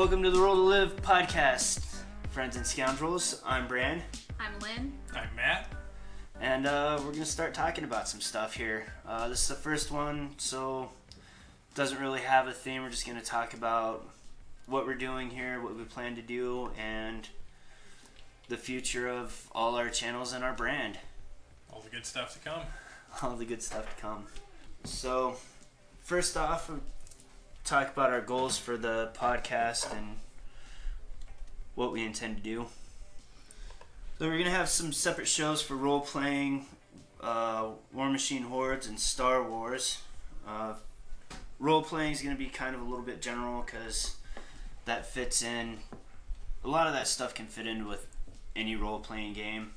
Welcome to the Roll to Live podcast, friends and scoundrels. I'm Bran, I'm Lynn. I'm Matt. and uh, we're gonna start talking about some stuff here. Uh, this is the first one, so doesn't really have a theme. We're just gonna talk about what we're doing here, what we plan to do, and the future of all our channels and our brand. All the good stuff to come. all the good stuff to come. So, first off, we'll talk about our goals for the podcast and what we intend to do. So, we're gonna have some separate shows for role playing, uh, War Machine Hordes, and Star Wars. Uh, role playing is gonna be kind of a little bit general because that fits in. A lot of that stuff can fit in with any role playing game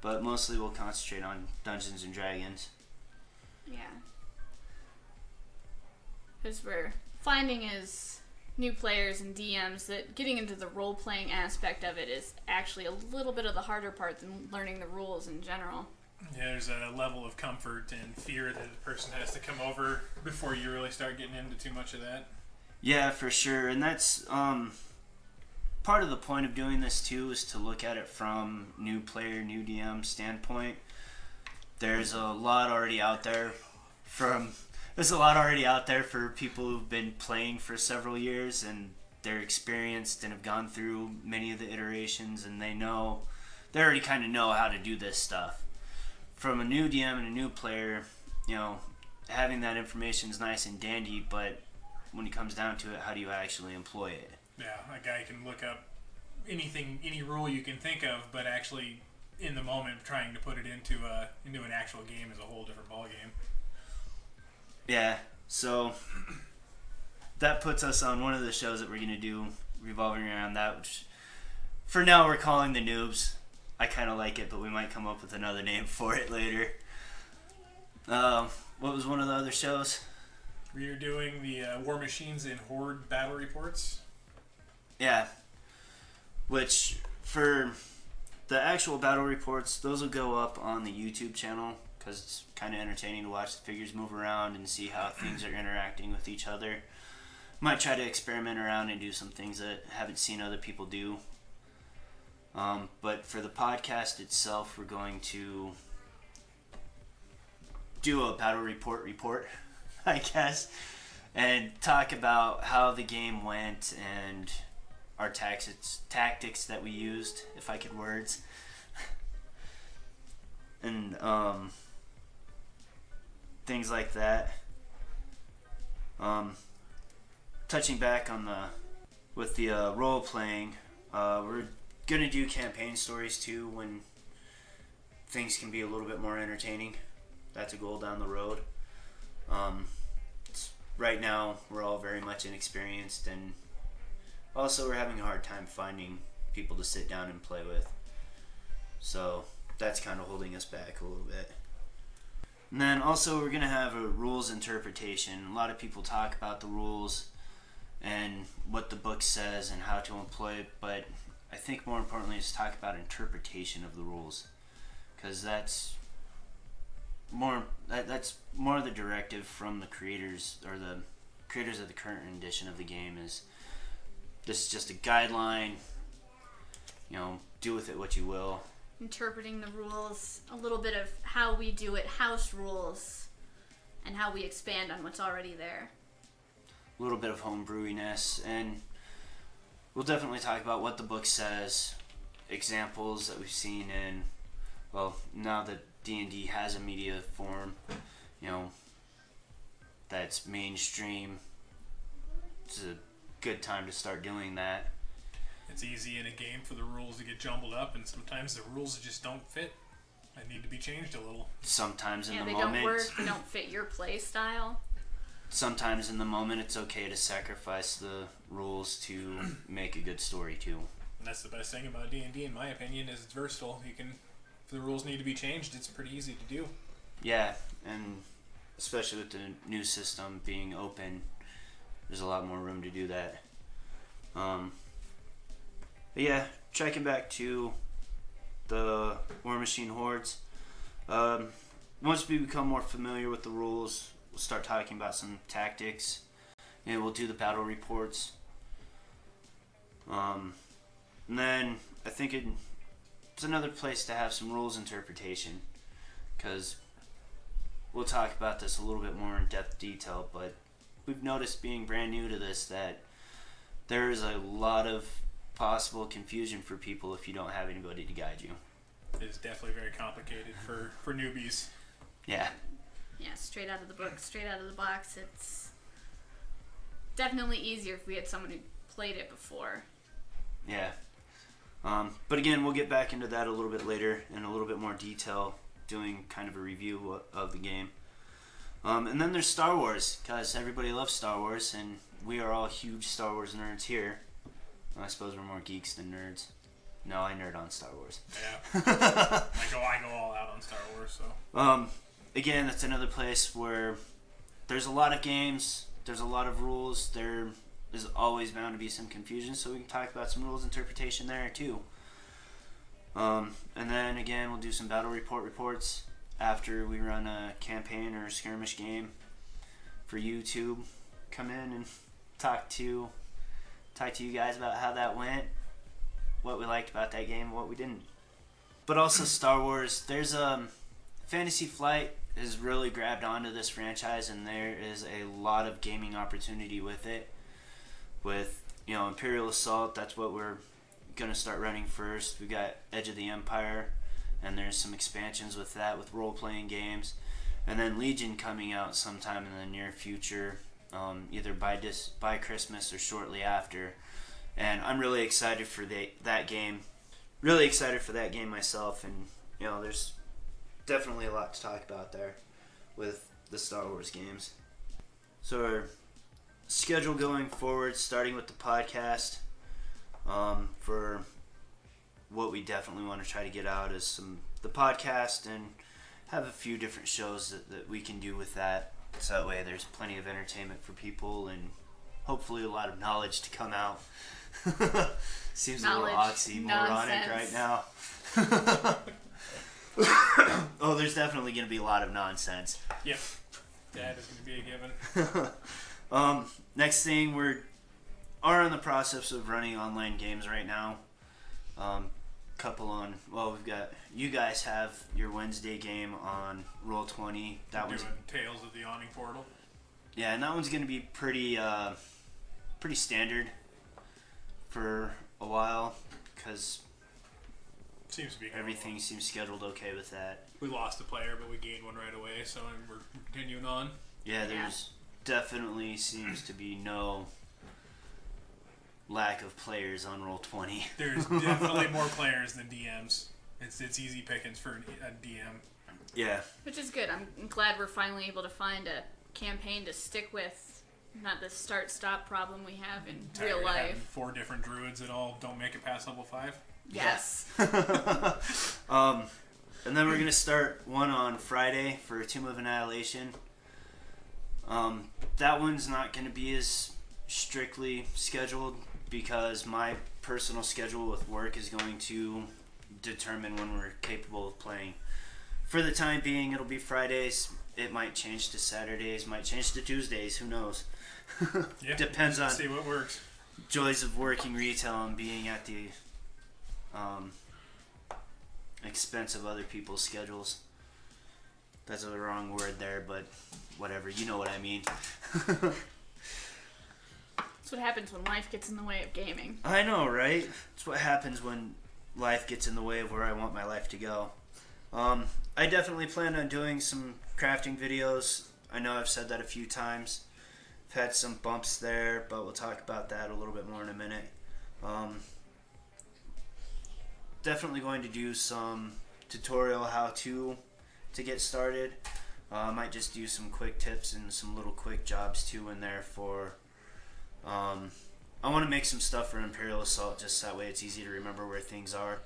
but mostly we'll concentrate on Dungeons and Dragons. Yeah. Because we're finding as new players and DMs that getting into the role playing aspect of it is actually a little bit of the harder part than learning the rules in general. Yeah, there's a level of comfort and fear that a person has to come over before you really start getting into too much of that. Yeah, for sure, and that's um, part of the point of doing this too is to look at it from new player, new DM standpoint. There's a lot already out there from there's a lot already out there for people who've been playing for several years and they're experienced and have gone through many of the iterations and they know they already kind of know how to do this stuff. From a new DM and a new player, you know, having that information is nice and dandy, but when it comes down to it, how do you actually employ it? Yeah, a guy can look up anything, any rule you can think of, but actually, in the moment, trying to put it into a into an actual game is a whole different ballgame. Yeah, so that puts us on one of the shows that we're gonna do revolving around that, which for now we're calling the noobs. I kind of like it, but we might come up with another name for it later. Um, what was one of the other shows? We are doing the uh, War Machines and Horde battle reports. Yeah, which for the actual battle reports, those will go up on the YouTube channel because it's kind of entertaining to watch the figures move around and see how things are interacting with each other. Might try to experiment around and do some things that I haven't seen other people do. Um, but for the podcast itself, we're going to do a battle report report, I guess, and talk about how the game went and our tactics tactics that we used, if I could words. and um, things like that. Um, touching back on the with the uh, role playing, uh, we're gonna do campaign stories too when things can be a little bit more entertaining. That's a goal down the road. Um, right now, we're all very much inexperienced, and also we're having a hard time finding people to sit down and play with. So that's kind of holding us back a little bit. And then also we're gonna have a rules interpretation. A lot of people talk about the rules and what the book says and how to employ it, but I think more importantly is talk about interpretation of the rules, because that's more that, that's more of the directive from the creators or the creators of the current edition of the game is this is just a guideline. You know, do with it what you will. Interpreting the rules, a little bit of how we do it, house rules, and how we expand on what's already there. a little bit of homebrewiness, and we'll definitely talk about what the book says, examples that we've seen in, well, now that D and D has a media form, you know, that's mainstream. It's a good time to start doing that. It's easy in a game for the rules to get jumbled up, and sometimes the rules just don't fit. They need to be changed a little. Sometimes in yeah, the they moment, don't work, they don't fit your play style. sometimes in the moment, it's okay to sacrifice the rules to make a good story too. And that's the best thing about D and D, in my opinion, is it's versatile. You can, if the rules need to be changed, it's pretty easy to do. Yeah, and especially with the new system being open, there's a lot more room to do that. Um, but yeah, checking back to the War Machine Hordes. Um, once we become more familiar with the rules, we'll start talking about some tactics, and we'll do the battle reports. Um, and then I think it, it's another place to have some rules interpretation, because we'll talk about this a little bit more in depth detail. But we've noticed being brand new to this that there is a lot of possible confusion for people if you don't have anybody to guide you. It is definitely very complicated for for newbies. Yeah. Yeah, straight out of the book, straight out of the box. It's definitely easier if we had someone who played it before. Yeah. Um, but again, we'll get back into that a little bit later in a little bit more detail, doing kind of a review of the game. Um, and then there's Star Wars, because everybody loves Star Wars, and we are all huge Star Wars nerds here. I suppose we're more geeks than nerds. No, I nerd on Star Wars. Yeah, I go I go all out on Star Wars. So Um, again, that's another place where there's a lot of games, there's a lot of rules, there is always bound to be some confusion, so we can talk about some rules interpretation there too. Um, and then again, we'll do some battle report reports after we run a campaign or a skirmish game for YouTube. Come in and talk to talk to you guys about how that went, what we liked about that game, what we didn't. But also Star Wars. There's um Fantasy Flight has really grabbed onto this franchise, and there is a lot of gaming opportunity with it. With you know Imperial Assault, that's what we're gonna start running first. We got Edge of the Empire, and there's some expansions with that with role playing games, and then Legion coming out sometime in the near future, um, either by dis- by Christmas or shortly after. And I'm really excited for the, that game. Really excited for that game myself, and you know there's definitely a lot to talk about there with the Star Wars games. So our schedule going forward, starting with the podcast, um, for what we definitely want to try to get out is some the podcast and have a few different shows that, that we can do with that. So that way there's plenty of entertainment for people and hopefully a lot of knowledge to come out. Seems a little Knowledge, oxymoronic nonsense. right now. oh, there's definitely going to be a lot of nonsense. yep, that is going to be a given. um, next thing, we're are in the process of running online games right now. Um, couple on well, we've got you guys have your Wednesday game on Roll Twenty. That Doing was Tales of the Yawning Portal. yeah, and that one's going to be pretty uh, pretty standard for a while because Seems to be everything seems scheduled okay with that. We lost a player, but we gained one right away, so we're continuing on. Yeah, Yeah. there's definitely seems to be no lack of players on Roll Twenty. There's definitely more players than DMs. It's it's easy pickings for a DM. Yeah, Which is good. I'm I'm glad we're finally able to find a campaign to stick with, not the start stop problem we have in Tired real life. Four different druids that all don't make it past level five. Yes. um, and then we're gonna start one on Friday for Tomb of Annihilation. Um, that one's not gonna be as strictly scheduled because my personal schedule with work is going to determine when we're capable of playing. For the time being, it'll be Fridays. It might change to Saturdays, might change to Tuesdays. Who knows? Yeah, Depends on See what works. joys of working retail and being at the um, expense of other people's schedules. That's a wrong word there, but whatever. You know what I mean. That's what happens when life gets in the way of gaming. I know, right? It's what happens when life gets in the way of where I want my life to go. Um, I definitely plan on doing some crafting videos. I know I've said that a few times. I've had some bumps there, but we'll talk about that a little bit more in a minute. Um, definitely going to do some tutorial how to to get started. Uh, I might just do some quick tips and some little quick jobs too in there for um, I want to make some stuff for Imperial Assault just that way it's easy to remember where things are.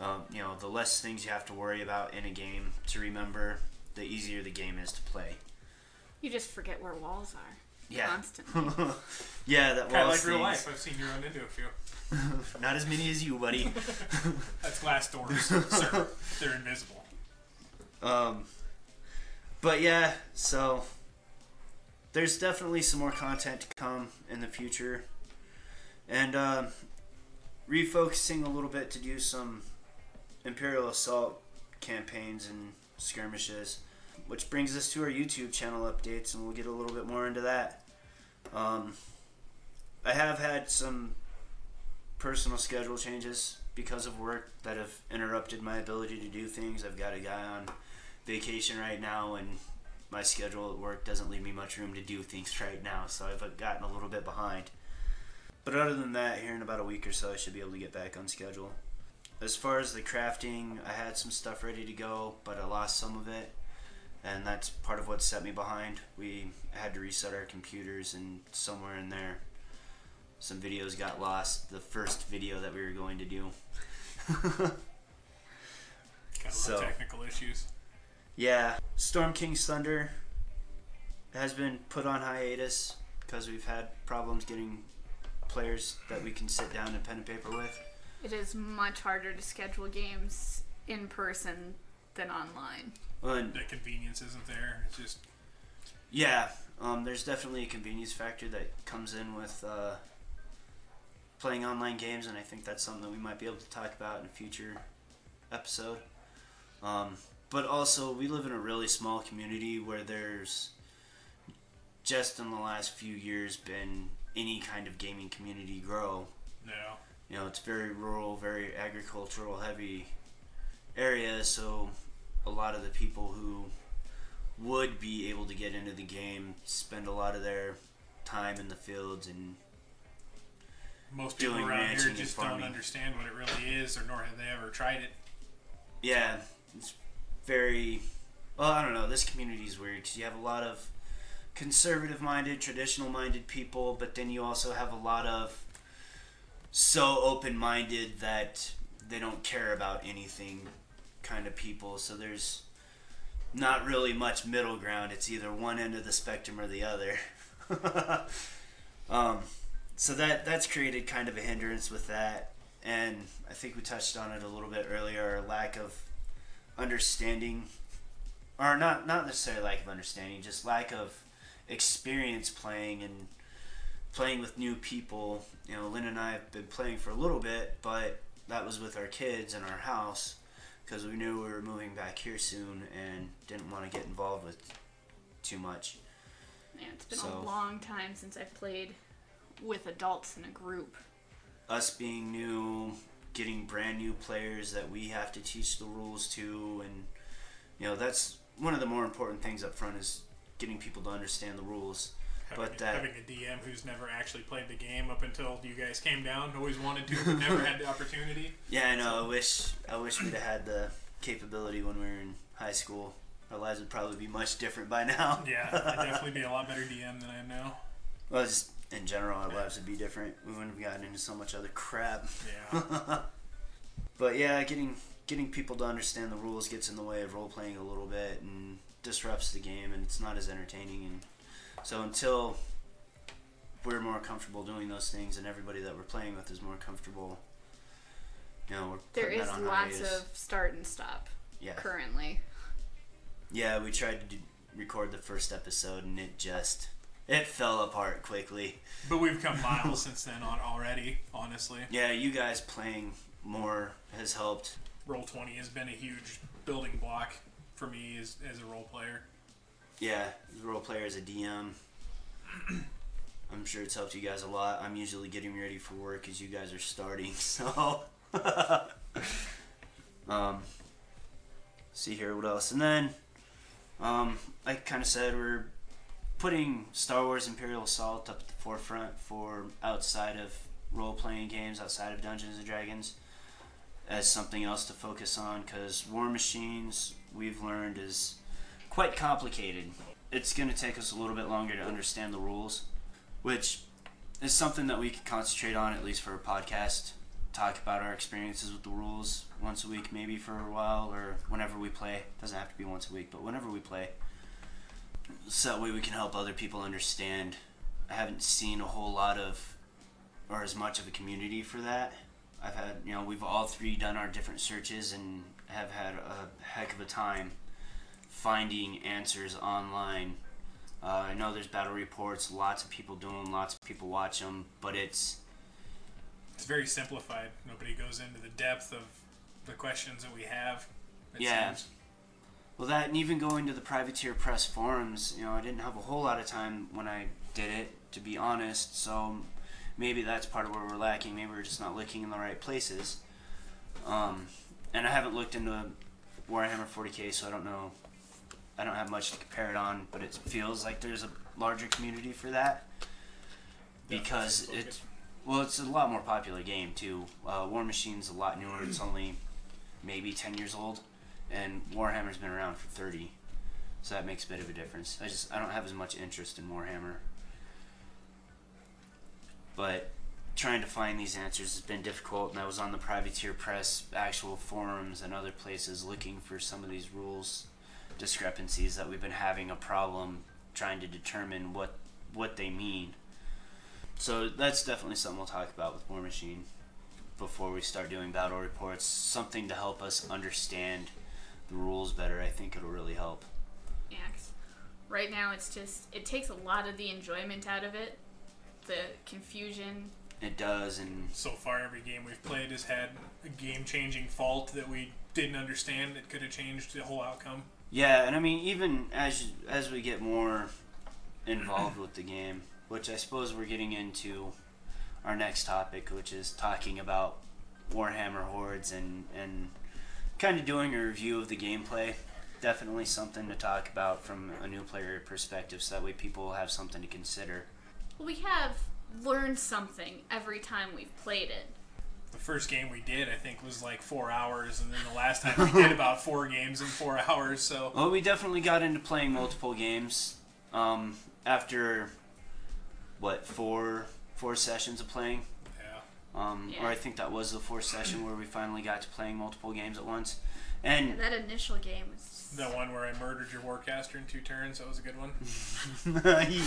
Um, you know, the less things you have to worry about in a game to remember, the easier the game is to play. You just forget where walls are. Yeah. Constantly. yeah, that Kind of was like real life. I've seen you run into a few. Not as many as you, buddy. That's glass doors, sir. They're invisible. Um, but yeah, so there's definitely some more content to come in the future, and um, refocusing a little bit to do some Imperial Assault campaigns and skirmishes, which brings us to our YouTube channel updates, and we'll get a little bit more into that. Um, I have had some personal schedule changes because of work that have interrupted my ability to do things. I've got a guy on vacation right now, and my schedule at work doesn't leave me much room to do things right now, so I've gotten a little bit behind. But other than that, here in about a week or so, I should be able to get back on schedule. As far as the crafting, I had some stuff ready to go, but I lost some of it, and that's part of what set me behind. We had to reset our computers, and somewhere in there, some videos got lost. The first video that we were going to do. Got a So- of technical issues. Yeah, Storm King's Thunder has been put on hiatus because we've had problems getting players that we can sit down and pen and paper with. It is much harder to schedule games in person than online. Well, and The convenience isn't there. It's just yeah, um, there's definitely a convenience factor that comes in with uh, playing online games, and I think that's something that we might be able to talk about in a future episode. Um, but also, we live in a really small community where there's just in the last few years been any kind of gaming community grow. no. You know, it's very rural, very agricultural heavy area, so a lot of the people who would be able to get into the game spend a lot of their time in the fields and Most people around here just don't understand what it really is, or nor have they ever tried it. yeah, it's very well. I don't know. This community is weird because you have a lot of conservative-minded, traditional-minded people, but then you also have a lot of so open-minded that they don't care about anything kind of people. So there's not really much middle ground. It's either one end of the spectrum or the other. um, so that that's created kind of a hindrance with that, and I think we touched on it a little bit earlier. Lack of understanding, or not not necessarily lack of understanding, just lack of experience playing and playing with new people. You know, Lynn and I have been playing for a little bit, but that was with our kids in our house because we knew we were moving back here soon and didn't want to get involved with too much. Yeah, it's been So- a long time since I've played with adults in a group. Us being new, getting brand new players that we have to teach the rules to, and you know that's one of the more important things up front is getting people to understand the rules. Having, But that- having a DM who's never actually played the game up until you guys came down, always wanted to, but never had the opportunity. Yeah, I know. I wish I wish we'd have had the capability when we were in high school. Our lives would probably be much different by now. Yeah, I'd definitely be a lot better DM than I am now. Well, just in general, our lives would be different. We wouldn't have gotten into so much other crap. Yeah. But yeah, getting getting people to understand the rules gets in the way of role playing a little bit and disrupts the game, and it's not as entertaining. And so until we're more comfortable doing those things, and everybody that we're playing with is more comfortable, you know, we're There that on lots hiatus. of start and stop yeah, currently. yeah. We tried to do, record the first episode, and it just it fell apart quickly. But we've come miles since then on already, honestly. Yeah, you guys playing more has helped. Roll 20 has been a huge building block for me as, as a role player. Yeah, as a role player as a DM. I'm sure it's helped you guys a lot. I'm usually getting ready for work as you guys are starting, so um see here what else. And then um like kind of said we're putting Star Wars Imperial Assault up at the forefront for outside of role playing games, outside of Dungeons and Dragons as something else to focus on cuz War Machines we've learned is quite complicated. It's going to take us a little bit longer to understand the rules, which is something that we could concentrate on at least for a podcast. Talk about our experiences with the rules once a week, maybe for a while, or whenever we play. doesn't have to be once a week, but whenever we play. So that way we can help other people understand. I haven't seen a whole lot of, or as much of a community for that. I've had, you know, we've all three done our different searches and have had a heck of a time finding answers online. Uh, I know there's battle reports, lots of people doing, lots of people watch them, but it's It's very simplified. Nobody goes into the depth of the questions that we have. Yeah. seems. Well, that and even going to the privateer press forums, you know, I didn't have a whole lot of time when I did it, to be honest. So maybe that's part of where we're lacking. Maybe we're just not looking in the right places. Um, and I haven't looked into Warhammer 40k, so I don't know. I don't have much to compare it on, but it feels like there's a larger community for that because Definitely it's well, it's a lot more popular game too. Uh, War Machine's a lot newer. It's only maybe ten years old, and Warhammer's been around for thirty, so that makes a bit of a difference. I just I don't have as much interest in Warhammer, but trying to find these answers has been difficult. And I was on the Privateer Press actual forums and other places looking for some of these rules discrepancies that we've been having a problem trying to determine what what they mean. So that's definitely something we'll talk about with War Machine before we start doing battle reports. Something to help us understand the rules better. I think it'll really help. Yeah, 'cause right now it's just it takes a lot of the enjoyment out of it, the confusion. It does, and So far, every game we've played has had a game-changing fault that we didn't understand that could have changed the whole outcome. yeah, and I mean even as as we get more involved with the game, which I suppose we're getting into our next topic, which is talking about Warhammer Hordes and and kind of doing a review of the gameplay. Definitely something to talk about from a new player perspective, so that way people will have something to consider. We have learned something every time we've played it. The first game we did, I think, was like four hours, and then the last time we did about four games in four hours. So Well, we definitely got into playing multiple games um, after what four four sessions of playing. Yeah, Um, Yeah. Or I think that was the fourth session where we finally got to playing multiple games at once. And And that initial game was just, the one where I murdered your warcaster in two turns. That was a good one.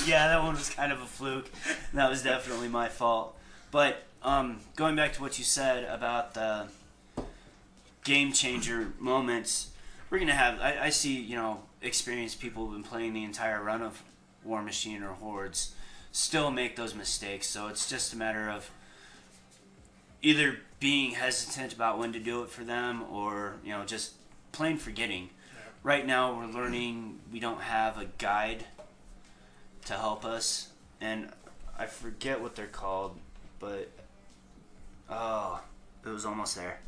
yeah, that one was kind of a fluke. That was definitely my fault. But um, going back to what you said about the game changer moments, we're gonna have. I, I see, you know, experienced people who've been playing the entire run of War Machine or Hordes still make those mistakes. So it's just a matter of either being hesitant about when to do it for them, or you know, just plain forgetting. Yeah. Right now, we're learning. We don't have a guide to help us, and I forget what they're called, but oh, it was almost there.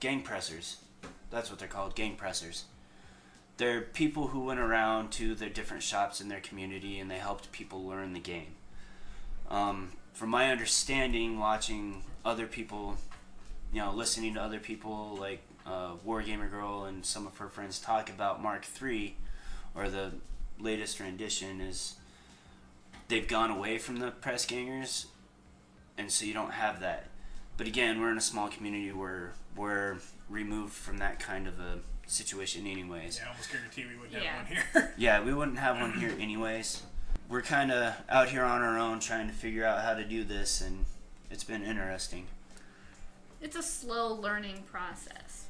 Gang pressers. That's what they're called, gang pressers. They're people who went around to the different shops in their community and they helped people learn the game. Um, from my understanding, watching other people, you know, listening to other people like uh, Wargamer Girl and some of her friends talk about Mark III, or the latest rendition, is they've gone away from the press gangers, and so you don't have that. But again, we're in a small community where we're removed from that kind of a situation, anyways. Yeah, I almost guarantee we wouldn't Yeah. have one here. Yeah, we wouldn't have one here anyways. We're kind of out here on our own trying to figure out how to do this, and it's been interesting. it's a slow learning process.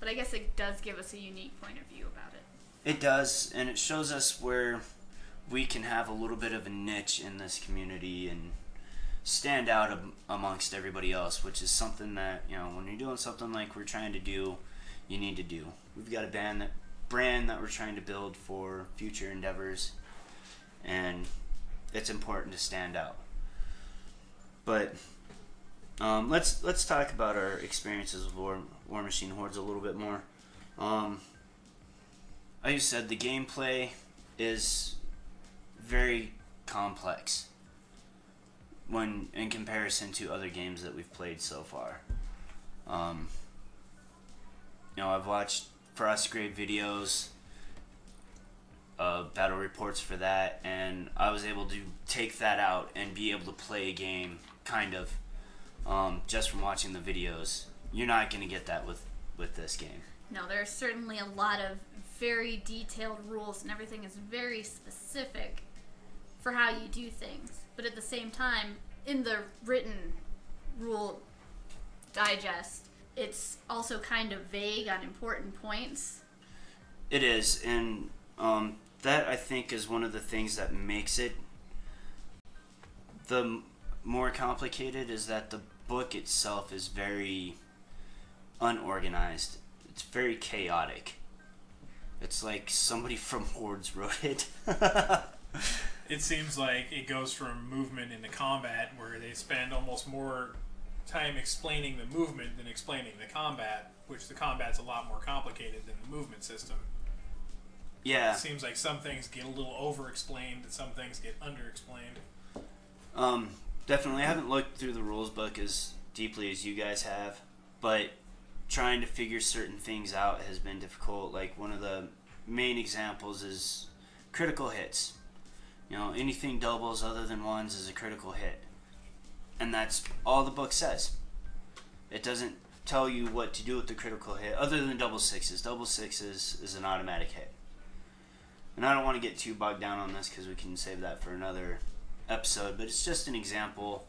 But I guess it does give us a unique point of view about it. It does, and it shows us where we can have a little bit of a niche in this community and stand out am- amongst everybody else, which is something that you know when you're doing something like we're trying to do, you need to do. We've got a band that brand that we're trying to build for future endeavors, and it's important to stand out. But um, let's let's talk about our experiences with War, War Machine Hordes a little bit more. Um, like you said, the gameplay is very complex when in comparison to other games that we've played so far. Um, you know, I've watched Frostgrave videos, uh, battle reports for that, and I was able to take that out and be able to play a game, kind of, um, just from watching the videos. You're not going to get that with with this game. No, there's certainly a lot of very detailed rules, and everything is very specific for how you do things. But at the same time, in the written rule digest, it's also kind of vague on important points. It is, and um, that I think is one of the things that makes it the more complicated is that the book itself is very unorganized. It's very chaotic. It's like somebody from Hordes wrote it. It seems like it goes from movement into combat, where they spend almost more time explaining the movement than explaining the combat, which the combat's a lot more complicated than the movement system. Yeah. It seems like some things get a little over explained and some things get under explained. Um, definitely, I haven't looked through the rules book as deeply as you guys have, but trying to figure certain things out has been difficult. Like one of the main examples is critical hits. You know, anything doubles other than ones is a critical hit, and that's all the book says. It doesn't tell you what to do with the critical hit, other than double sixes. Double sixes is an automatic hit. And I don't want to get too bogged down on this because we can save that for another episode, but it's just an example.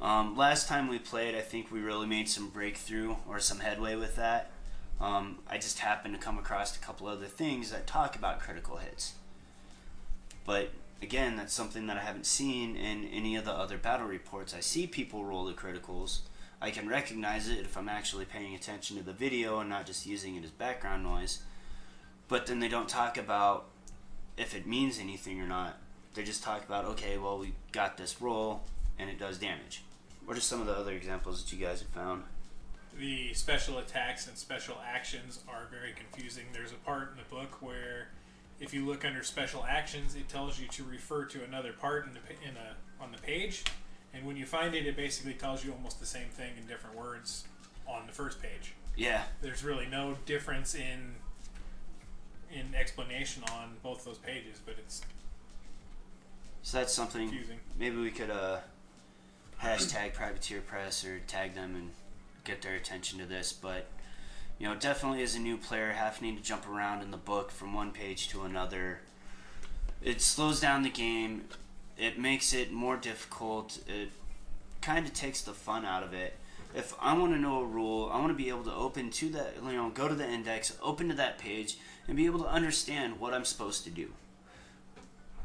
Um, last time we played, I think we really made some breakthrough or some headway with that. Um, I just happened to come across a couple other things that talk about critical hits. But again, that's something that I haven't seen in any of the other battle reports. I see people roll the criticals. I can recognize it if I'm actually paying attention to the video and not just using it as background noise. But then they don't talk about if it means anything or not. They just talk about, okay, well, we got this roll and it does damage. What are some of the other examples that you guys have found? The special attacks and special actions are very confusing. There's a part in the book where if you look under special actions, it tells you to refer to another part in the in a on the page, and when you find it, it basically tells you almost the same thing in different words on the first page. Yeah, There's really no difference in in explanation on both those pages, but it's so that's something. confusing. Maybe we could uh, hashtag Privateer Press or tag them and get their attention to this. But you know, definitely as a new player, having to jump around in the book from one page to another, it slows down the game. It makes it more difficult. It kind of takes the fun out of it. If I want to know a rule, I want to be able to open to that, you know, go to the index, open to that page, and be able to understand what I'm supposed to do.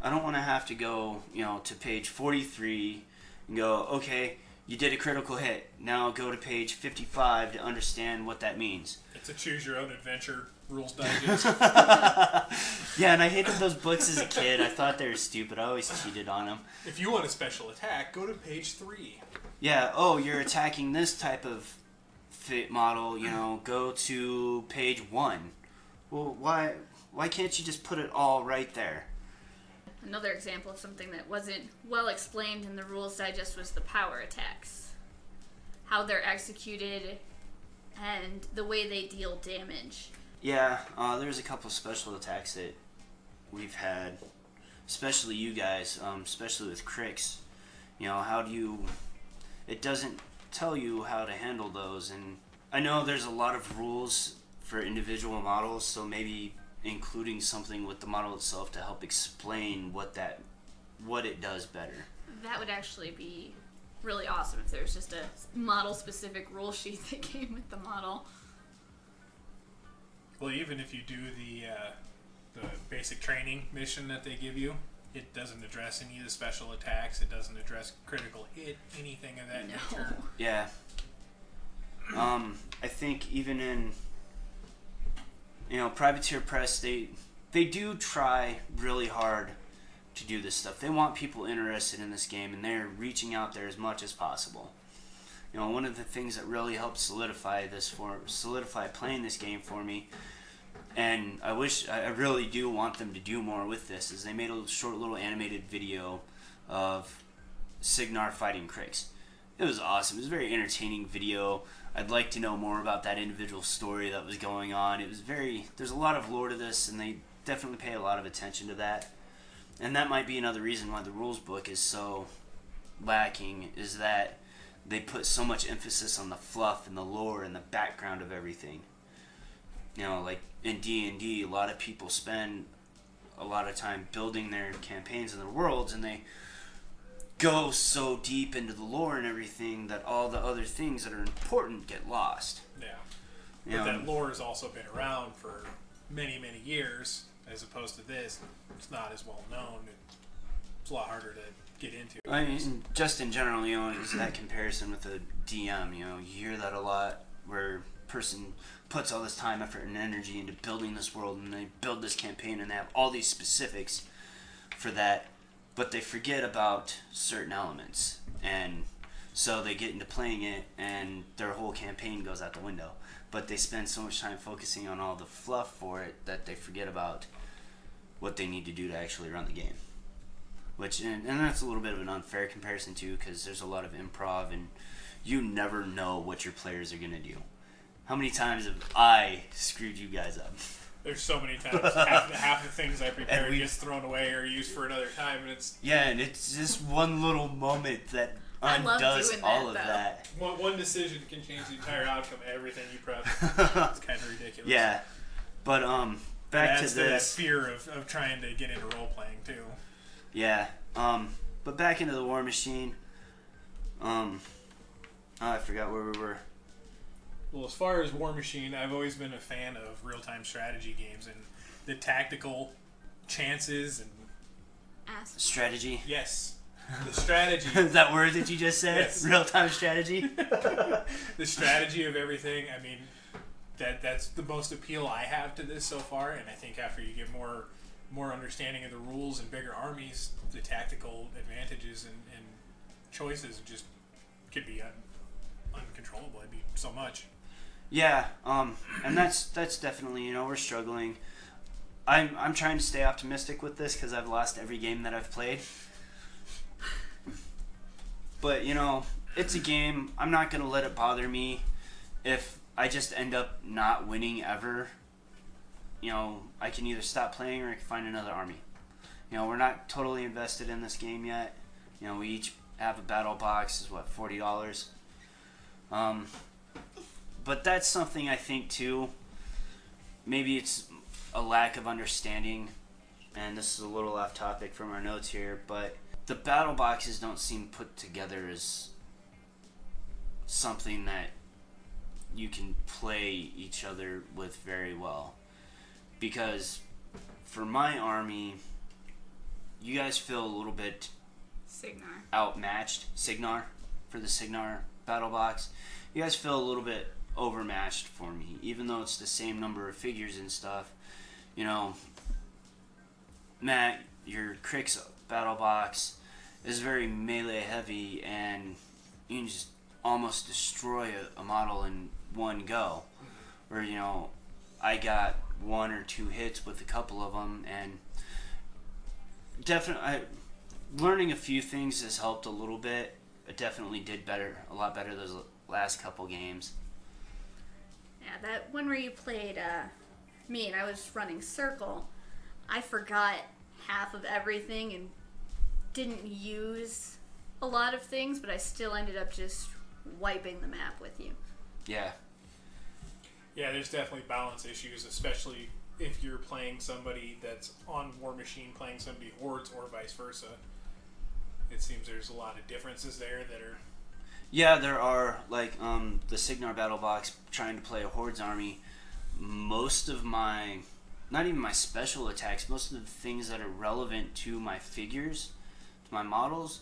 I don't want to have to go, you know, to page 43 and go, okay, you did a critical hit. Now go to page 55 to understand what that means. It's a choose your own adventure rules digest. Yeah, and I hated those books as a kid. I thought they were stupid. I always cheated on them. if you want a special attack, go to page three. Yeah, oh, you're attacking this type of fit model, you know, go to page 1. Well, why why can't you just put it all right there? Another example of something that wasn't well explained in the Rules Digest was the power attacks. How they're executed and the way they deal damage. Yeah, uh, there's a couple special attacks that we've had, especially you guys, um, especially with Cryx. You know, how do you? It doesn't tell you how to handle those, and I know there's a lot of rules for individual models, so maybe including something with the model itself to help explain what that, what it does better. That would actually be really awesome if there was just a model specific rule sheet that came with the model. Well, even if you do the uh, the basic training mission that they give you, it doesn't address any of the special attacks. It doesn't address critical hit, anything of that No. nature. Yeah. Um, I think even in you know privateer press, they they do try really hard to do this stuff. They want people interested in this game, and they're reaching out there as much as possible. You know, one of the things that really helped solidify this for solidify playing this game for me, and I wish I really do want them to do more with this, is they made a short little animated video of Cygnar fighting Cryx. It was awesome. It was a very entertaining video. I'd like to know more about that individual story that was going on. It was very there's a lot of lore to this and they definitely pay a lot of attention to that. And that might be another reason why the rules book is so lacking is that they put so much emphasis on the fluff and the lore and the background of everything. You know, like in D&D, a lot of people spend a lot of time building their campaigns and their worlds and they go so deep into the lore and everything that all the other things that are important get lost. Yeah. You But know, that lore has also been around for many, many years, as opposed to this. It's not as well known. It's a lot harder to get into. I mean, just in general, you know, is that comparison with a DM. You know, you hear that a lot, where person puts all this time, effort, and energy into building this world, and they build this campaign, and they have all these specifics for that, but they forget about certain elements, and so they get into playing it, and their whole campaign goes out the window. But they spend so much time focusing on all the fluff for it that they forget about what they need to do to actually run the game. Which and, and that's a little bit of an unfair comparison too because there's a lot of improv and you never know what your players are gonna do. How many times have i screwed you guys up There's so many times half, half the things I prepare And we- gets thrown away or used for another time, and it's yeah and it's just one little moment that undoes doing all that, of though. that one, one decision can change the entire outcome of everything you prep. It's kind of ridiculous. yeah but um back Adds to the this fear of, of trying to get into role playing too. yeah um but back into the war machine um oh, i forgot where we were Well, as far as War Machine, I've always been a fan of real time strategy games and the tactical chances and Ask. strategy yes, the strategy, is that word that you just said Yes. real-time strategy the strategy of everything. I mean, that that's the most appeal I have to this so far, and I think after you get more more understanding of the rules and bigger armies, the tactical advantages and, and choices just could be un, uncontrollable. It'd be so much. Yeah, um, and that's that's definitely you know we're struggling. I'm I'm trying to stay optimistic with this because I've lost every game that I've played. But you know, it's a game. I'm not gonna let it bother me if I just end up not winning ever. You know, I can either stop playing or I can find another army. You know, we're not totally invested in this game yet. You know, we each have a battle box. Is what forty dollars. Um, but that's something I think too. Maybe it's a lack of understanding, and this is a little off topic from our notes here, but the battle boxes don't seem put together as something that you can play each other with very well. Because for my army, you guys feel a little bit Cygnar. outmatched. Cygnar for the Cygnar battle box. You guys feel a little bit overmatched for me, even though it's the same number of figures and stuff. You know, Matt, your Cryx battle box is very melee heavy, and you can just almost destroy a, a model in one go. Where you know, I got one or two hits with a couple of them, and definitely. Learning a few things has helped a little bit. I definitely did better, a lot better those last couple games. Yeah, that one where you played uh, me and I was running circle, I forgot half of everything and didn't use a lot of things, but I still ended up just wiping the map with you. Yeah, Yeah, there's definitely balance issues, especially if you're playing somebody that's on War Machine playing somebody Hordes or vice versa. It seems there's a lot of differences there that are yeah. There are like um, the Cygnar battle box trying to play a hordes army. Most of my, not even my special attacks, most of the things that are relevant to my figures, to my models,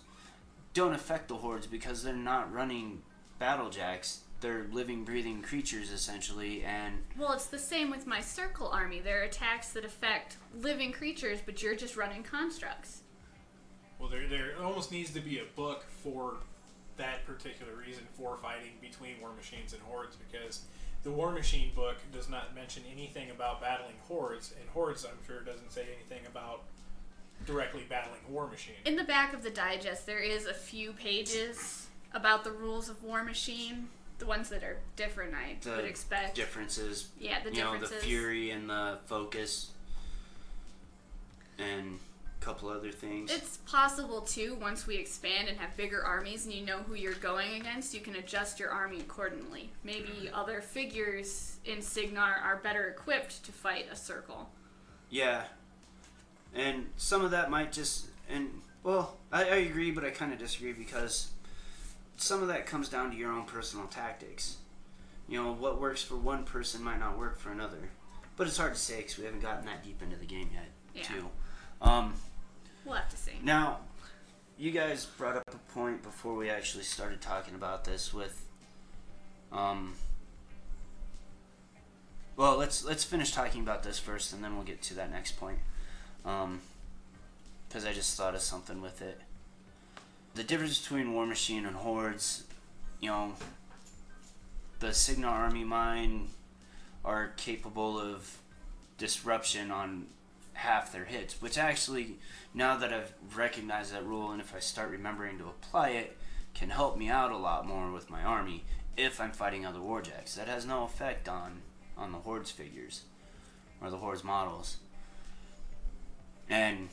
don't affect the hordes because they're not running battle jacks. They're living, breathing creatures essentially, and Well, it's the same with my circle army. There are attacks that affect living creatures, but you're just running constructs. well, there there almost needs to be a book for that particular reason for fighting between War Machines and Hordes because the War Machine book does not mention anything about battling Hordes, and Hordes I'm sure doesn't say anything about directly battling War Machine. In the back of the digest, there is a few pages about the rules of War Machine. The ones that are different, I the would expect. differences yeah, the differences. you know the fury and the focus and a couple other things It's possible too, once we expand and have bigger armies and you know who you're going against, you can adjust your army accordingly. Maybe other figures in Cygnar are better equipped to fight a circle. yeah and some of that might just and well i, I agree but i kind of disagree because some of that comes down to your own personal tactics you know what works for one person might not work for another but it's hard to say because we haven't gotten that deep into the game yet Yeah. too um, We'll have to see. Now, you guys brought up a point before we actually started talking about this with, um. Well, let's let's finish talking about this first, and then we'll get to that next point. Um, because I just thought of something with it. The difference between War Machine and Hordes, you know, the Cygnar Army Mine are capable of disruption on half their hits, which actually, now that I've recognized that rule and if I start remembering to apply it, can help me out a lot more with my army if I'm fighting other warjacks. That has no effect on on the hordes figures or the hordes models. And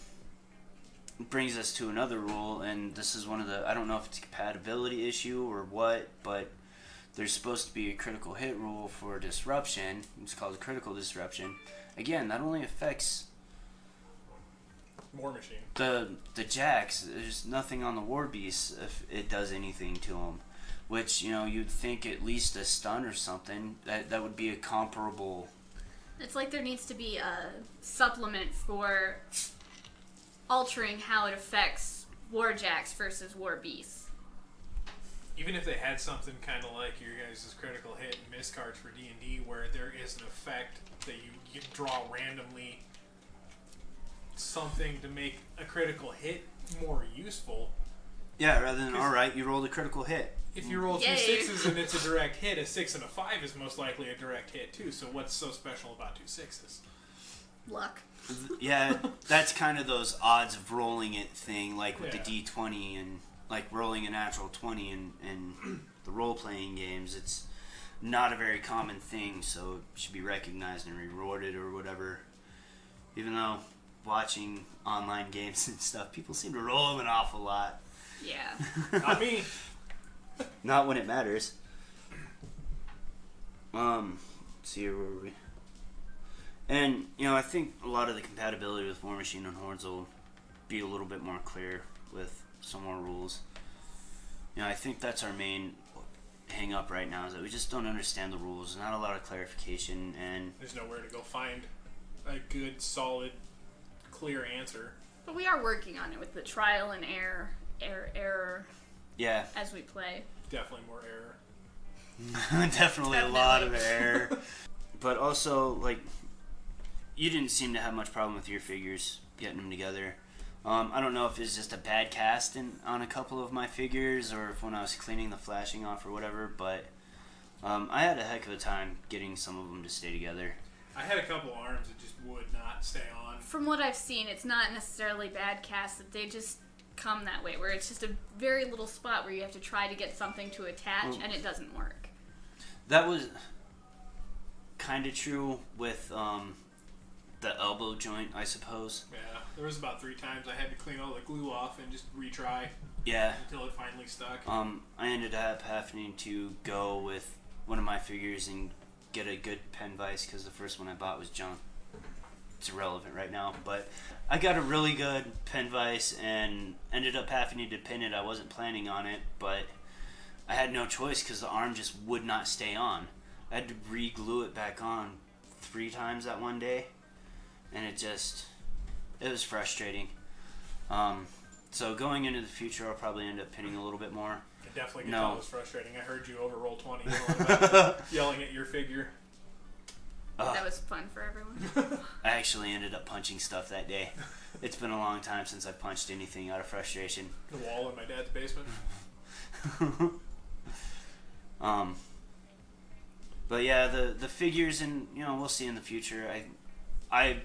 brings us to another rule, and this is one of the I don't know if it's a compatibility issue or what, but there's supposed to be a critical hit rule for disruption. It's called critical disruption. Again, that only affects War Machine. the the jacks. There's nothing on the war beasts if it does anything to them. Which you know you'd think at least a stun or something that that would be a comparable. It's like there needs to be a supplement for altering how it affects War Jacks versus war beasts. Even if they had something kind of like your guys' critical hit and miss cards for D and D, where there is an effect that you, you draw randomly, something to make a critical hit more useful. Yeah, rather than all right, you rolled a critical hit. If you roll two Yay. sixes and it's a direct hit, a six and a five is most likely a direct hit too. So what's so special about two sixes? Luck. Yeah, that's kind of those odds of rolling it thing, like with Yeah. the D twenty and like rolling a natural twenty in in the role playing games. It's not a very common thing, so it should be recognized and rewarded or whatever. Even though watching online games and stuff, people seem to roll them an awful lot. Yeah. Not me. Not when it matters. Um, let's see here, where were we? And you know, I think a lot of the compatibility with War Machine and Hordes will be a little bit more clear with some more rules. You know, I think that's our main hang up right now is that we just don't understand the rules. Not a lot of clarification, and There's nowhere to go find a good, solid, clear answer. But we are working on it with the trial and error, error, error yeah, as we play. Definitely more error. definitely a lot of error. but also, like, you didn't seem to have much problem with your figures getting them together. Um, I don't know if it's just a bad cast in, on a couple of my figures, or if when I was cleaning the flashing off or whatever. But um, I had a heck of a time getting some of them to stay together. I had a couple arms that just would not stay on. From what I've seen, it's not necessarily bad cast. that They just come that way, where it's just a very little spot where you have to try to get something to attach, Well- and it doesn't work. That was kind of true with um, the elbow joint, I suppose. Yeah, there was about three times I had to clean all the glue off and just retry Yeah, until it finally stuck. Um, I ended up having to go with one of my figures and get a good pen vise because the first one I bought was junk. It's irrelevant right now, but I got a really good pen vise and ended up having to pin it. I wasn't planning on it, but I had no choice because the arm just would not stay on. I had to re-glue it back on three times that one day, and it just it was frustrating. Um, so going into the future, I'll probably end up pinning a little bit more. I definitely could No. tell it was frustrating. I heard you over Roll20 yelling, yelling at your figure. Ugh. That was fun for everyone. I actually ended up punching stuff that day. It's been a long time since I punched anything out of frustration. The wall in my dad's basement. um, but yeah, the the figures and you know we'll see in the future. I, I,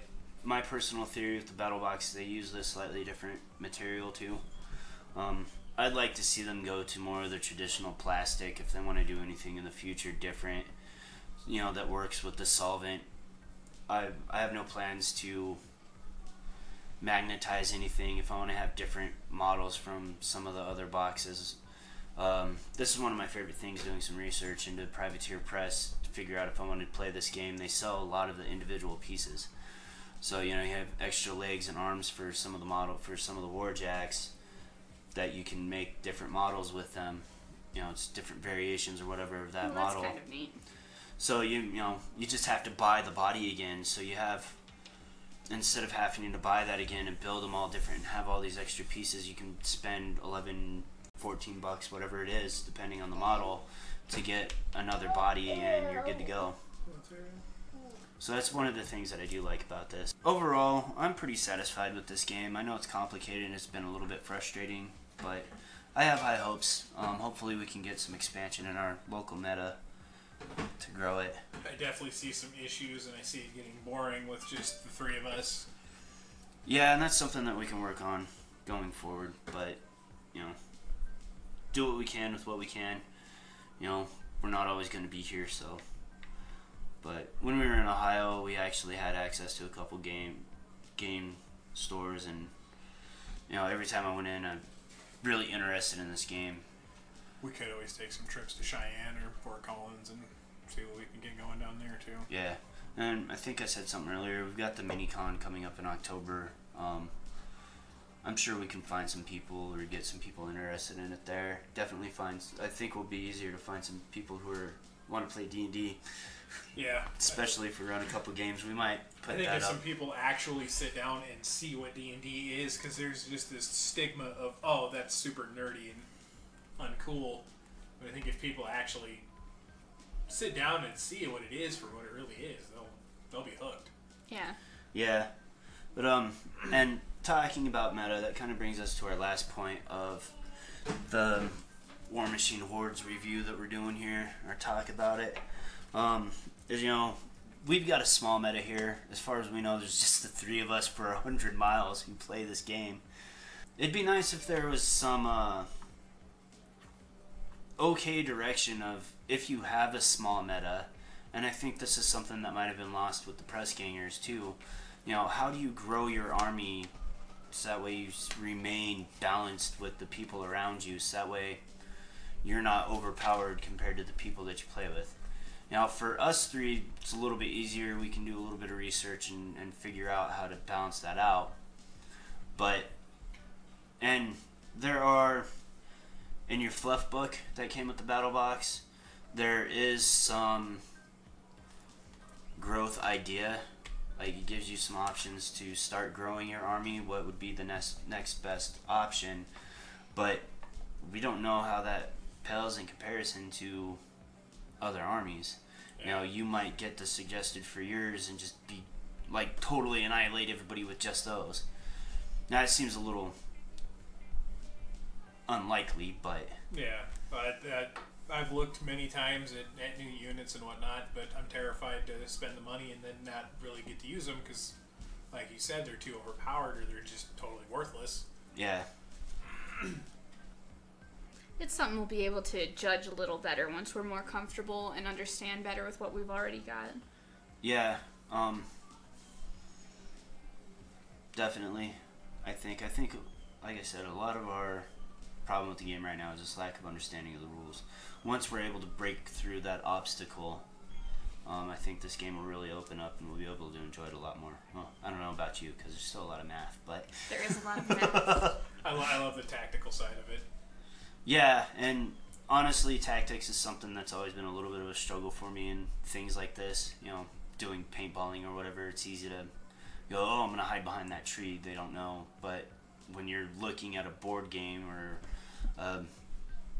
my personal theory with the battle box, they use this slightly different material too. Um, I'd like to see them go to more of the traditional plastic if they want to do anything in the future different. You know that works with the solvent. I I have no plans to magnetize anything if I want to have different models from some of the other boxes. Um, this is one of my favorite things doing some research into Privateer Press to figure out if I want to play this game. They sell a lot of the individual pieces. So, you know, you have extra legs and arms for some of the model for some of the warjacks that you can make different models with them. You know, it's different variations or whatever of that well, that's model. kind of neat. So you you know you just have to buy the body again. So you have instead of having to buy that again and build them all different and have all these extra pieces, you can spend 11, 14 bucks, whatever it is, depending on the model, to get another body and you're good to go. So that's one of the things that I do like about this. Overall, I'm pretty satisfied with this game. I know it's complicated and it's been a little bit frustrating, but I have high hopes. Um, hopefully, we can get some expansion in our local meta to grow it. I definitely see some issues, and I see it getting boring with just the three of us. Yeah, and that's something that we can work on going forward. But you know, do what we can with what we can. You know, we're not always going to be here, so. But when we were in Ohio, we actually had access to a couple game game stores, and you know, every time I went in, I'm really interested in this game. We could always take some trips to Cheyenne or Fort Collins and see what we can get going down there too. Yeah, and I think I said something earlier. We've got the mini con coming up in October. Um, I'm sure we can find some people or get some people interested in it there. Definitely find. I think it will be easier to find some people who are want to play D and D, Yeah, especially if we run a couple games. We might put I think that if up. some people actually sit down and see what D and D is, because there's just this stigma of oh that's super nerdy and uncool. But I think if people actually sit down and see what it is for what it really is, they'll they'll be hooked. Yeah. Yeah, but um, and talking about meta, that kind of brings us to our last point of the War Machine Hordes review that we're doing here, or talk about it. Um, you know, we've got a small meta here. As far as we know, there's just the three of us for a hundred miles who play this game. It'd be nice if there was some uh, okay direction of if you have a small meta, and I think this is something that might have been lost with the press gangers too. You know, how do you grow your army so that way you remain balanced with the people around you, so that way you're not overpowered compared to the people that you play with. Now, for us three, it's a little bit easier. We can do a little bit of research and, and figure out how to balance that out. But, and there are, in your fluff book that came with the battle box, there is some growth idea. Like it gives you some options to start growing your army. What would be the next next best option? But we don't know how that pales in comparison to other armies. You know, you might get the suggested for yours and just be like totally annihilate everybody with just those. Now it seems a little unlikely, but Yeah, but uh, I've looked many times at, at new units and whatnot, but I'm terrified to spend the money and then not really get to use them because, like you said, they're too overpowered or they're just totally worthless. yeah, It's something we'll be able to judge a little better once we're more comfortable and understand better with what we've already got. Yeah, um, definitely. I think. I think, like I said, a lot of our problem with the game right now is this lack of understanding of the rules. Once we're able to break through that obstacle, um, I think this game will really open up and we'll be able to enjoy it a lot more. Well, I don't know about you because there's still a lot of math, but There is a lot of math. I, lo- I love the tactical side of it. Yeah, and honestly, tactics is something that's always been a little bit of a struggle for me in things like this. You know, doing paintballing or whatever, it's easy to go, oh, I'm going to hide behind that tree. They don't know. But when you're looking at a board game or a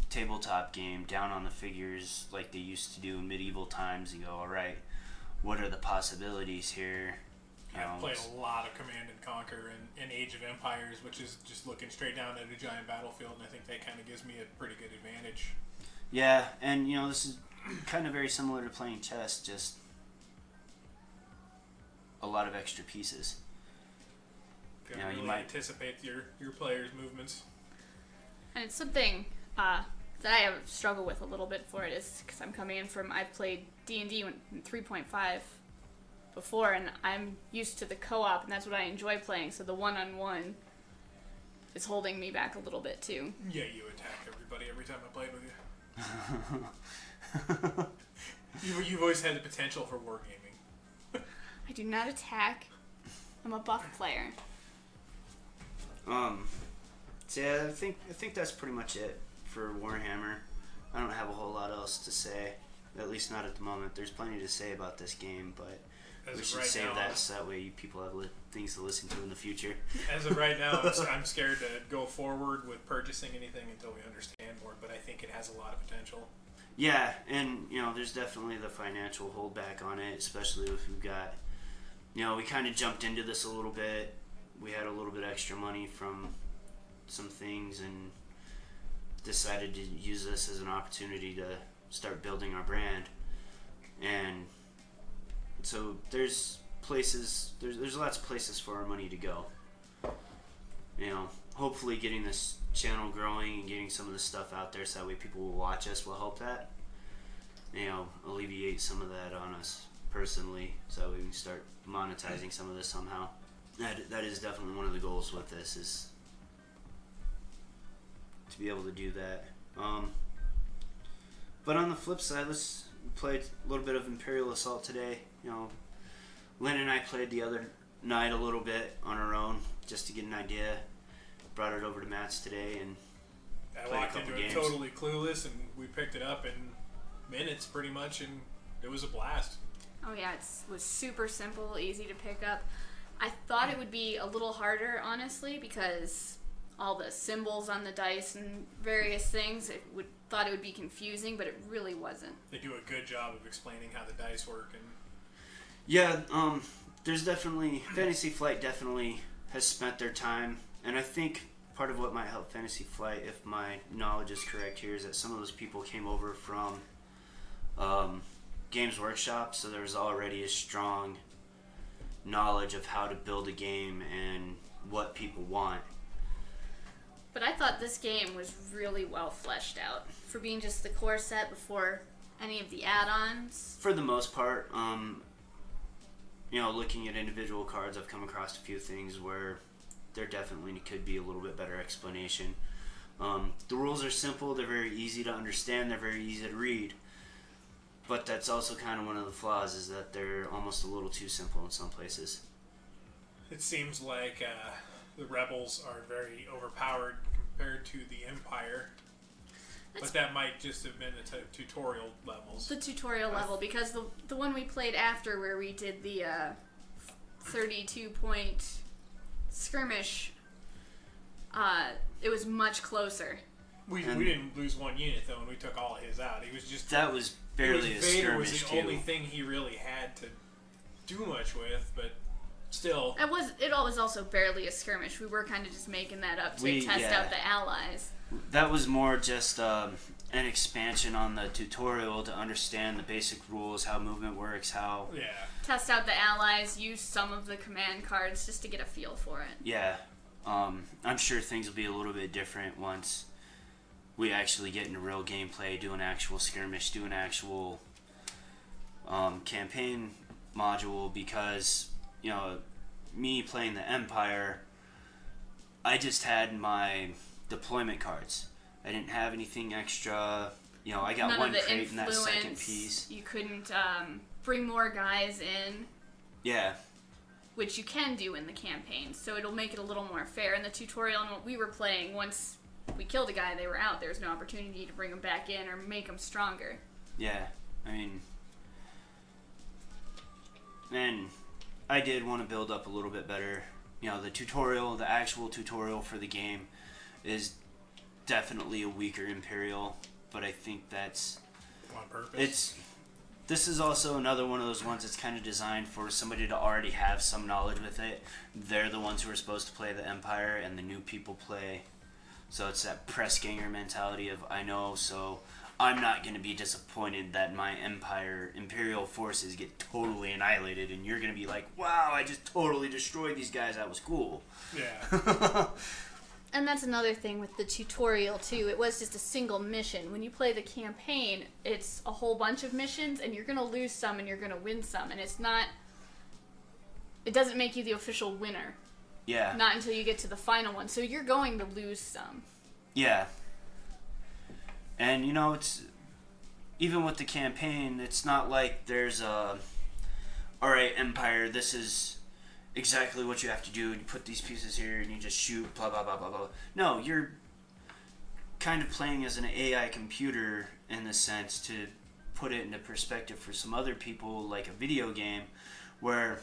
tabletop game down on the figures like they used to do in medieval times, you go, all right, what are the possibilities here? You I've played a lot of Command and Conquer and, and Age of Empires, which is just looking straight down at a giant battlefield, and I think that kind of gives me a pretty good advantage. Yeah, and you know, this is kind of very similar to playing chess, just a lot of extra pieces. Can Yeah, you really might- anticipate your, your players' movements. and it's something uh, that I have struggled with a little bit for it is because I'm coming in from I've played D and D 3.5 before, and I'm used to the co-op, and that's what I enjoy playing. So the one-on-one is holding me back a little bit too. Yeah, you attack everybody every time I played with you. you you've always had the potential for wargaming. I do not attack. I'm a buff player. Um, so yeah, I think I think that's pretty much it for Warhammer. I don't have a whole lot else to say, at least not at the moment. There's plenty to say about this game, but As we should right save now, that so that way people have li- things to listen to in the future. As of right now, I'm, scared to go forward with purchasing anything until we understand more. But I think it has a lot of potential. Yeah, and you know, there's definitely the financial holdback on it, especially if we've got, you know, we kind of jumped into this a little bit. We had a little bit extra money from some things and decided to use this as an opportunity to start building our brand. And so there's places, there's there's lots of places for our money to go. You know, hopefully getting this channel growing and getting some of the stuff out there so that way people will watch us will help that. You know, alleviate some of that on us personally so that we can start monetizing some of this somehow. That that is definitely one of the goals with this is to be able to do that. Um, but on the flip side, let's play a little bit of Imperial Assault today. You know, Lynn and I played the other night a little bit on our own just to get an idea. Brought it over to Matt's today, and I Played a walked couple into games. it totally clueless, and we picked it up in minutes, pretty much, and it was a blast. Oh yeah, it was super simple, easy to pick up. I thought it would be a little harder, honestly, because all the symbols on the dice and various things. It would thought it would be confusing, but it really wasn't. They do a good job of explaining how the dice work, and yeah, um, there's definitely Fantasy Flight definitely has spent their time, and I think part of what might help Fantasy Flight, if my knowledge is correct here, is that some of those people came over from um, Games Workshop, so there's already a strong knowledge of how to build a game and what people want. But I thought this game was really well fleshed out for being just the core set before any of the add-ons. for the most part, um, you know, looking at individual cards, I've come across a few things where there definitely could be a little bit better explanation. Um, the rules are simple, they're very easy to understand, they're very easy to read. But that's also kind of one of the flaws is that they're almost a little too simple in some places. it seems like uh, the rebels are very overpowered compared to the Empire. That's- But that might just have been the t- tutorial levels. The tutorial level, because the the one we played after, where we did the uh, 32 point skirmish, uh, it was much closer. We, And- we didn't lose one unit though, and we took all of his out. He was just That was it barely was a Vader was skirmish the too. only thing he really had to do much with, but still, It was. It all was also barely a skirmish. We were kind of just making that up to We- test yeah. out the allies. That was more just um, an expansion on the tutorial to understand the basic rules, how movement works, how yeah. Test out the allies. Use some of the command cards just to get a feel for it. Yeah, um, I'm sure things will be a little bit different once we actually get into real gameplay, do an actual skirmish, do an actual um, campaign module. Because you know, me playing the Empire, I just had my deployment cards. I didn't have anything extra. You know, I got None one crate in that second piece. You couldn't um, bring more guys in. Yeah, which you can do in the campaign, so it'll make it a little more fair. In the tutorial and what we were playing, once we killed a guy, they were out. There was no opportunity to bring them back in or make them stronger. Yeah, I mean, and I did want to build up a little bit better. You know, the tutorial, the actual tutorial for the game, is definitely a weaker Imperial, but I think that's On purpose. it's. This is also another one of those ones that's kind of designed for somebody to already have some knowledge with it. They're the ones who are supposed to play the Empire, and the new people play. So it's that press ganger mentality of I know, so I'm not going to be disappointed that my Empire Imperial forces get totally annihilated, and you're going to be like, "Wow, I just totally destroyed these guys. That was cool." yeah. And that's another thing with the tutorial too. It was just a single mission. When you play the campaign, it's a whole bunch of missions and you're going to lose some and you're going to win some and it's not it doesn't make you the official winner. yeah. Not until you get to the final one. So you're going to lose some. Yeah. And you know, it's even with the campaign, it's not like there's a all right, Empire, this is exactly what you have to do. You put these pieces here and you just shoot blah blah blah blah blah. No, you're kind of playing as an AI computer in the sense to put it into perspective for some other people like a video game where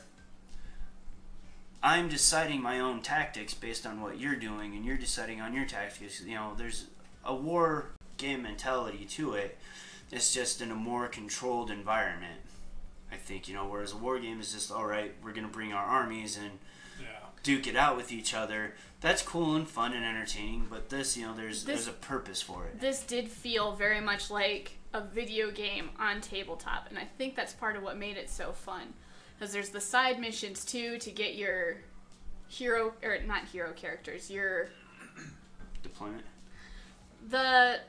I'm deciding my own tactics based on what you're doing, and you're deciding on your tactics. You know, there's a war game mentality to it. It's just in a more controlled environment. I think you know, whereas a war game is just all right. We're gonna bring our armies and Yeah. duke it out with each other. That's cool and fun and entertaining. But this, you know, there's This- there's a purpose for it. This did feel very much like a video game on tabletop, and I think that's part of what made it so fun. Because there's the side missions too to get your hero or not hero characters, your Deployment. the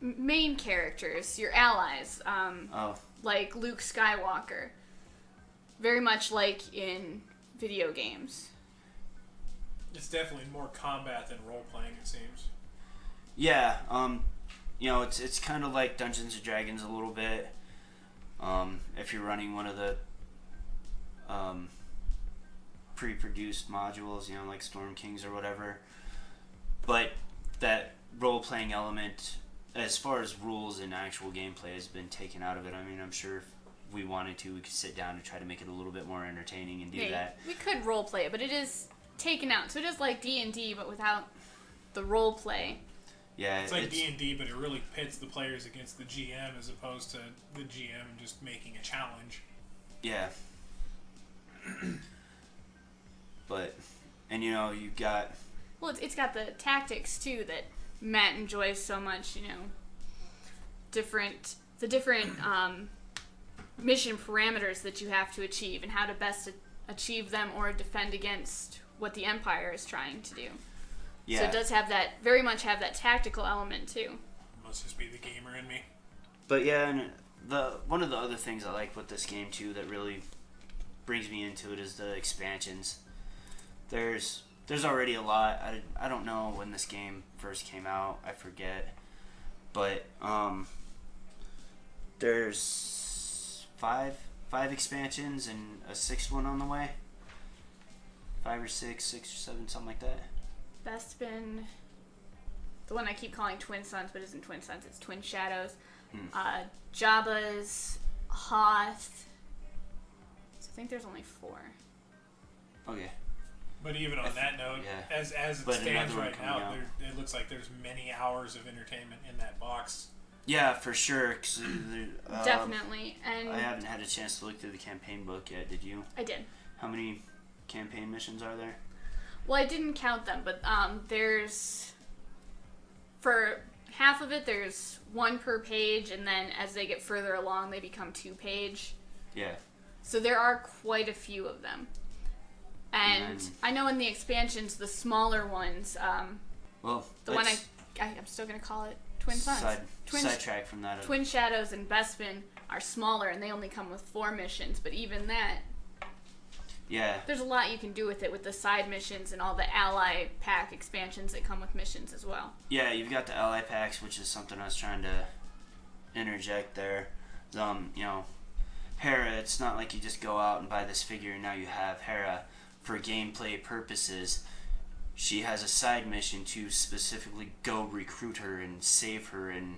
main characters, your allies, um, Oh, like Luke Skywalker. Very much like in video games. It's definitely more combat than role playing. It seems. Yeah, um, you know, it's it's kind of like Dungeons and Dragons a little bit. Um, if you're running one of the um, pre-produced modules, you know, like Storm King's or whatever. But that role-playing element, as far as rules and actual gameplay, has been taken out of it. I mean, I'm sure if we wanted to, we could sit down and try to make it a little bit more entertaining and do Yeah, that. We could role play it, but it is taken out. So it is like D and D, but without the role play. Yeah, It's like D and D, but it really pits the players against the GM as opposed to the GM just making a challenge. Yeah. but, and you know, you've got Well, it's, it's got the tactics too that Matt enjoys so much. You know, different the different um, mission parameters that you have to achieve and how to best achieve them or defend against what the Empire is trying to do. yeah. So it does have that very much have that tactical element too. Must just be the gamer in me. But yeah, and the one of the other things I like with this game too that really brings me into it is the expansions. There's there's already a lot. I, I don't know when this game first came out. I forget. But um there's five five expansions and a sixth one on the way. Five or six, six or seven, something like that. Bespin, the one I keep calling Twin Sons, but isn't Twin Sons. It's Twin Shadows. Hmm. Uh, Jabba's Hoth. So I think there's only four. Okay. But even on I that note, yeah. as as it But stands right now, there, it looks like there's many hours of entertainment in that box. Yeah, for sure. 'cause, uh, um, Definitely. And I haven't had a chance to look through the campaign book yet. Did you? I did. How many campaign missions are there? Well, I didn't count them, but um, there's for half of it there's one per page, and then as they get further along, they become two page. Yeah. So there are quite a few of them. And. I know in the expansions, the smaller ones, um, Well, the one I, I I'm still gonna call it Twin Sons. Side, Twin sidetrack from that. Twin Shadows and Bespin are smaller, and they only come with four missions. But even that, yeah. there's a lot you can do with it with the side missions and all the ally pack expansions that come with missions as well. Yeah, you've got the ally packs, which is something I was trying to interject there. Um, you know, Hera, it's not like you just go out and buy this figure and now you have Hera for gameplay purposes. She has a side mission to specifically go recruit her and save her and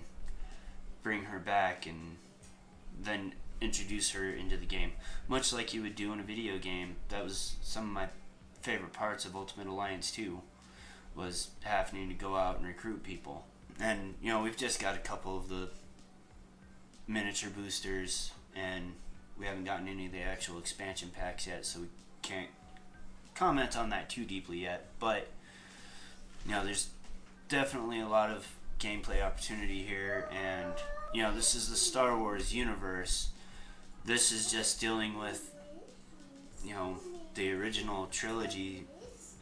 bring her back and then introduce her into the game. Much like you would do in a video game. That was some of my favorite parts of Ultimate Alliance 2 was having to go out and recruit people. And you know, we've just got a couple of the miniature boosters, and we haven't gotten any of the actual expansion packs yet, so we can't comment on that too deeply yet. But you know, there's definitely a lot of gameplay opportunity here, and you know, this is the Star Wars universe. This is just dealing with you know the original trilogy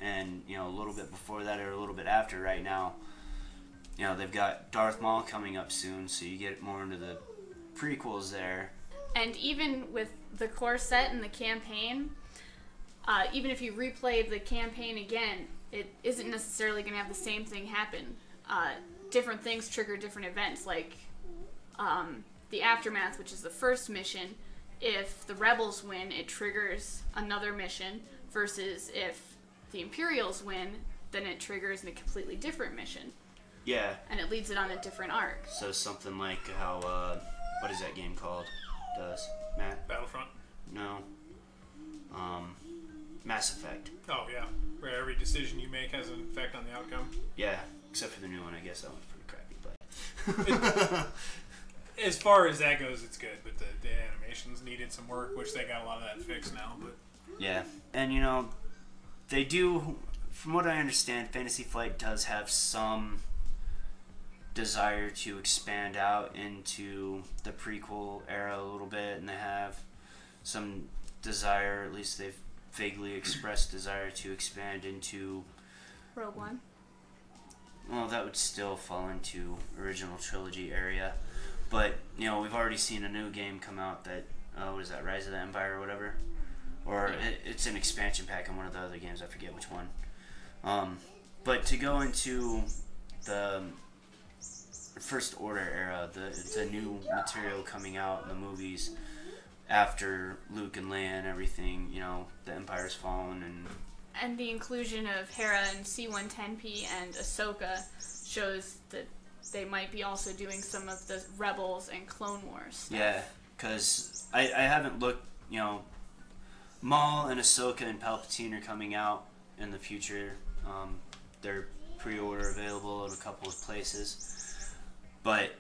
and you know a little bit before that or a little bit after right now you know they've got darth maul coming up soon so you get more into the prequels there And even with the core set and the campaign, uh, even if you replay the campaign again, it isn't necessarily going to have the same thing happen. Uh, different things trigger different events, like um, the aftermath, which is the first mission. If the rebels win, it triggers another mission. Versus if the Imperials win, then it triggers a completely different mission, yeah and it leads it on a different arc. so something like how uh what is that game called does matt Battlefront. no um, Mass Effect. Oh yeah, where every decision you make has an effect on the outcome. Yeah, except for the new one, I guess that one's pretty crappy. But As far as that goes, it's good, but the, the animations needed some work, which they got a lot of that fixed now. But yeah, and you know, they do. From what I understand, Fantasy Flight does have some desire to expand out into the prequel era a little bit, and they have some desire, at least they've vaguely expressed desire to expand into Rogue One. well, that would still fall into original trilogy area. But you know, we've already seen a new game come out that uh, what is that, Rise of the Empire or whatever, or it, it's an expansion pack in one of the other games. I forget which one. Um, but to go into the First Order era, the the new material coming out in the movies after Luke and Leia and everything. You know, the Empire's fallen and And the inclusion of Hera and C1-10P and Ahsoka shows that they might be also doing some of the Rebels and Clone Wars. stuff. Yeah, because I, I haven't looked, you know, Maul and Ahsoka and Palpatine are coming out in the future. Um, they're pre order available at a couple of places. But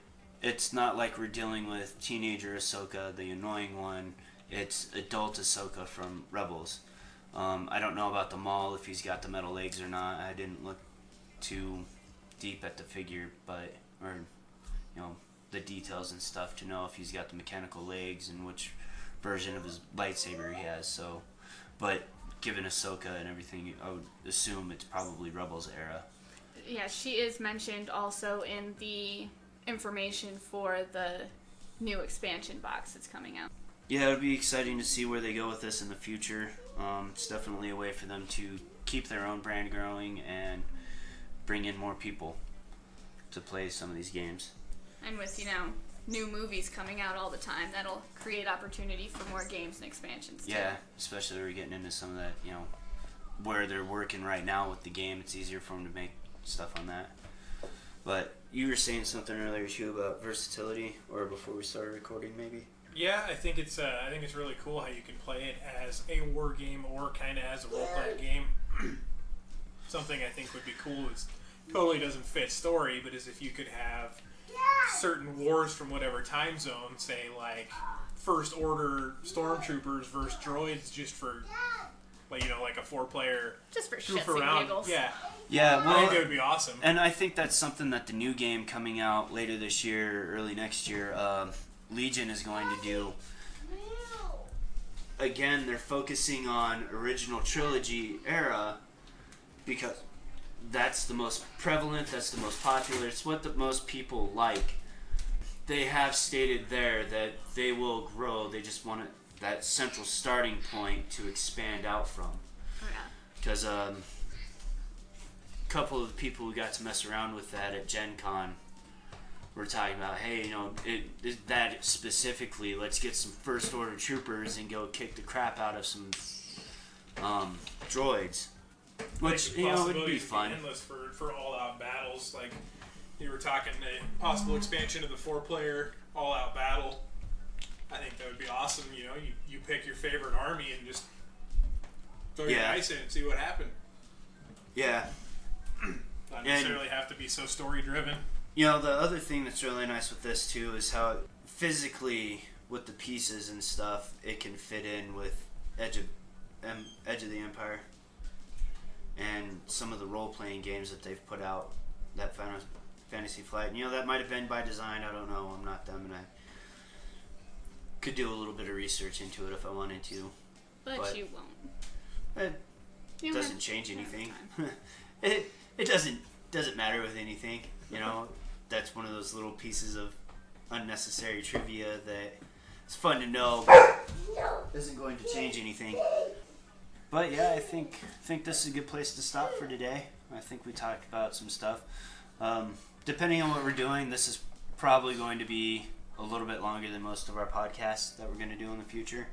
it's not like we're dealing with teenager Ahsoka, the annoying one. It's adult Ahsoka from Rebels. Um, I don't know about the Maul, if he's got the metal legs or not. I didn't look too deep at the figure, but, or, you know, the details and stuff to know if he's got the mechanical legs and which version of his lightsaber he has. So, but given Ahsoka and everything, I would assume it's probably Rebels era. Yeah, she is mentioned also in the information for the new expansion box that's coming out. Yeah, it'll be exciting to see where they go with this in the future. Um, it's definitely a way for them to keep their own brand growing and bring in more people to play some of these games. And with, you know, new movies coming out all the time, that'll create opportunity for more games and expansions. too. Yeah, especially we're getting into some of that, you know, where they're working right now with the game. It's easier for them to make stuff on that. But you were saying something earlier too about versatility, or before we started recording, maybe. yeah, I think it's uh, I think it's really cool how you can play it as a war game or kind of as a role playing game. Something I think would be cool is totally doesn't fit story, but is if you could have certain wars from whatever time zone, say like First Order stormtroopers versus droids, just for like you know like a four player Just for goof shits and around. giggles. Yeah, Yeah, I think well, that would be awesome. and I think that's something that the new game coming out later this year, early next year, um, Legion is going to do. Again, they're focusing on original trilogy era because that's the most prevalent, that's the most popular, it's what the most people like. They have stated there that they will grow, they just want it, that central starting point to expand out from Oh, yeah. because um, a couple of the people who got to mess around with that at Gen Con were talking about, hey, you know, it, it, that specifically, let's get some first order troopers and go kick the crap out of some um, droids, which Like, you know would be fun. Endless for for all out battles. Like you were talking a possible expansion of the four player all out battle. I think that would be awesome. You know, you, you pick your favorite army and just throw your dice in and see what happened. Yeah, Not And- necessarily have to be so story driven. You know, the other thing that's really nice with this too is how physically with the pieces and stuff, it can fit in with Edge of um, Edge of the Empire and some of the role playing games that they've put out. That Fan- Fantasy Flight, you know, that might have been by design. I don't know. I'm not them, and I could do a little bit of research into it if I wanted to. But, But- you won't. It You doesn't change you don't have anything. it it doesn't doesn't matter with anything. You know, that's one of those little pieces of unnecessary trivia that it's fun to know, but isn't going to change anything. But yeah, I think think this is a good place to stop for today. I think we talked about some stuff. Um, depending on what we're doing, this is probably going to be a little bit longer than most of our podcasts that we're going to do in the future.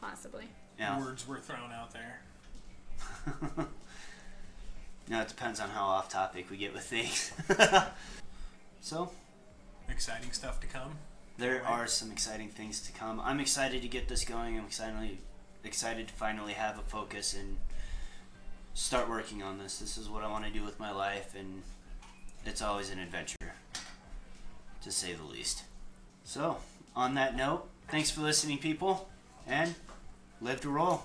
Possibly. Yeah. Words were thrown out there. No, it depends on how off topic we get with things. so, Exciting stuff to come. there Right. are some exciting things to come. I'm excited to get this going. I'm excited excited to finally have a focus and start working on this. This is what I want to do with my life, and it's always an adventure, to say the least. So, on that note, thanks for listening, people, and live to roll.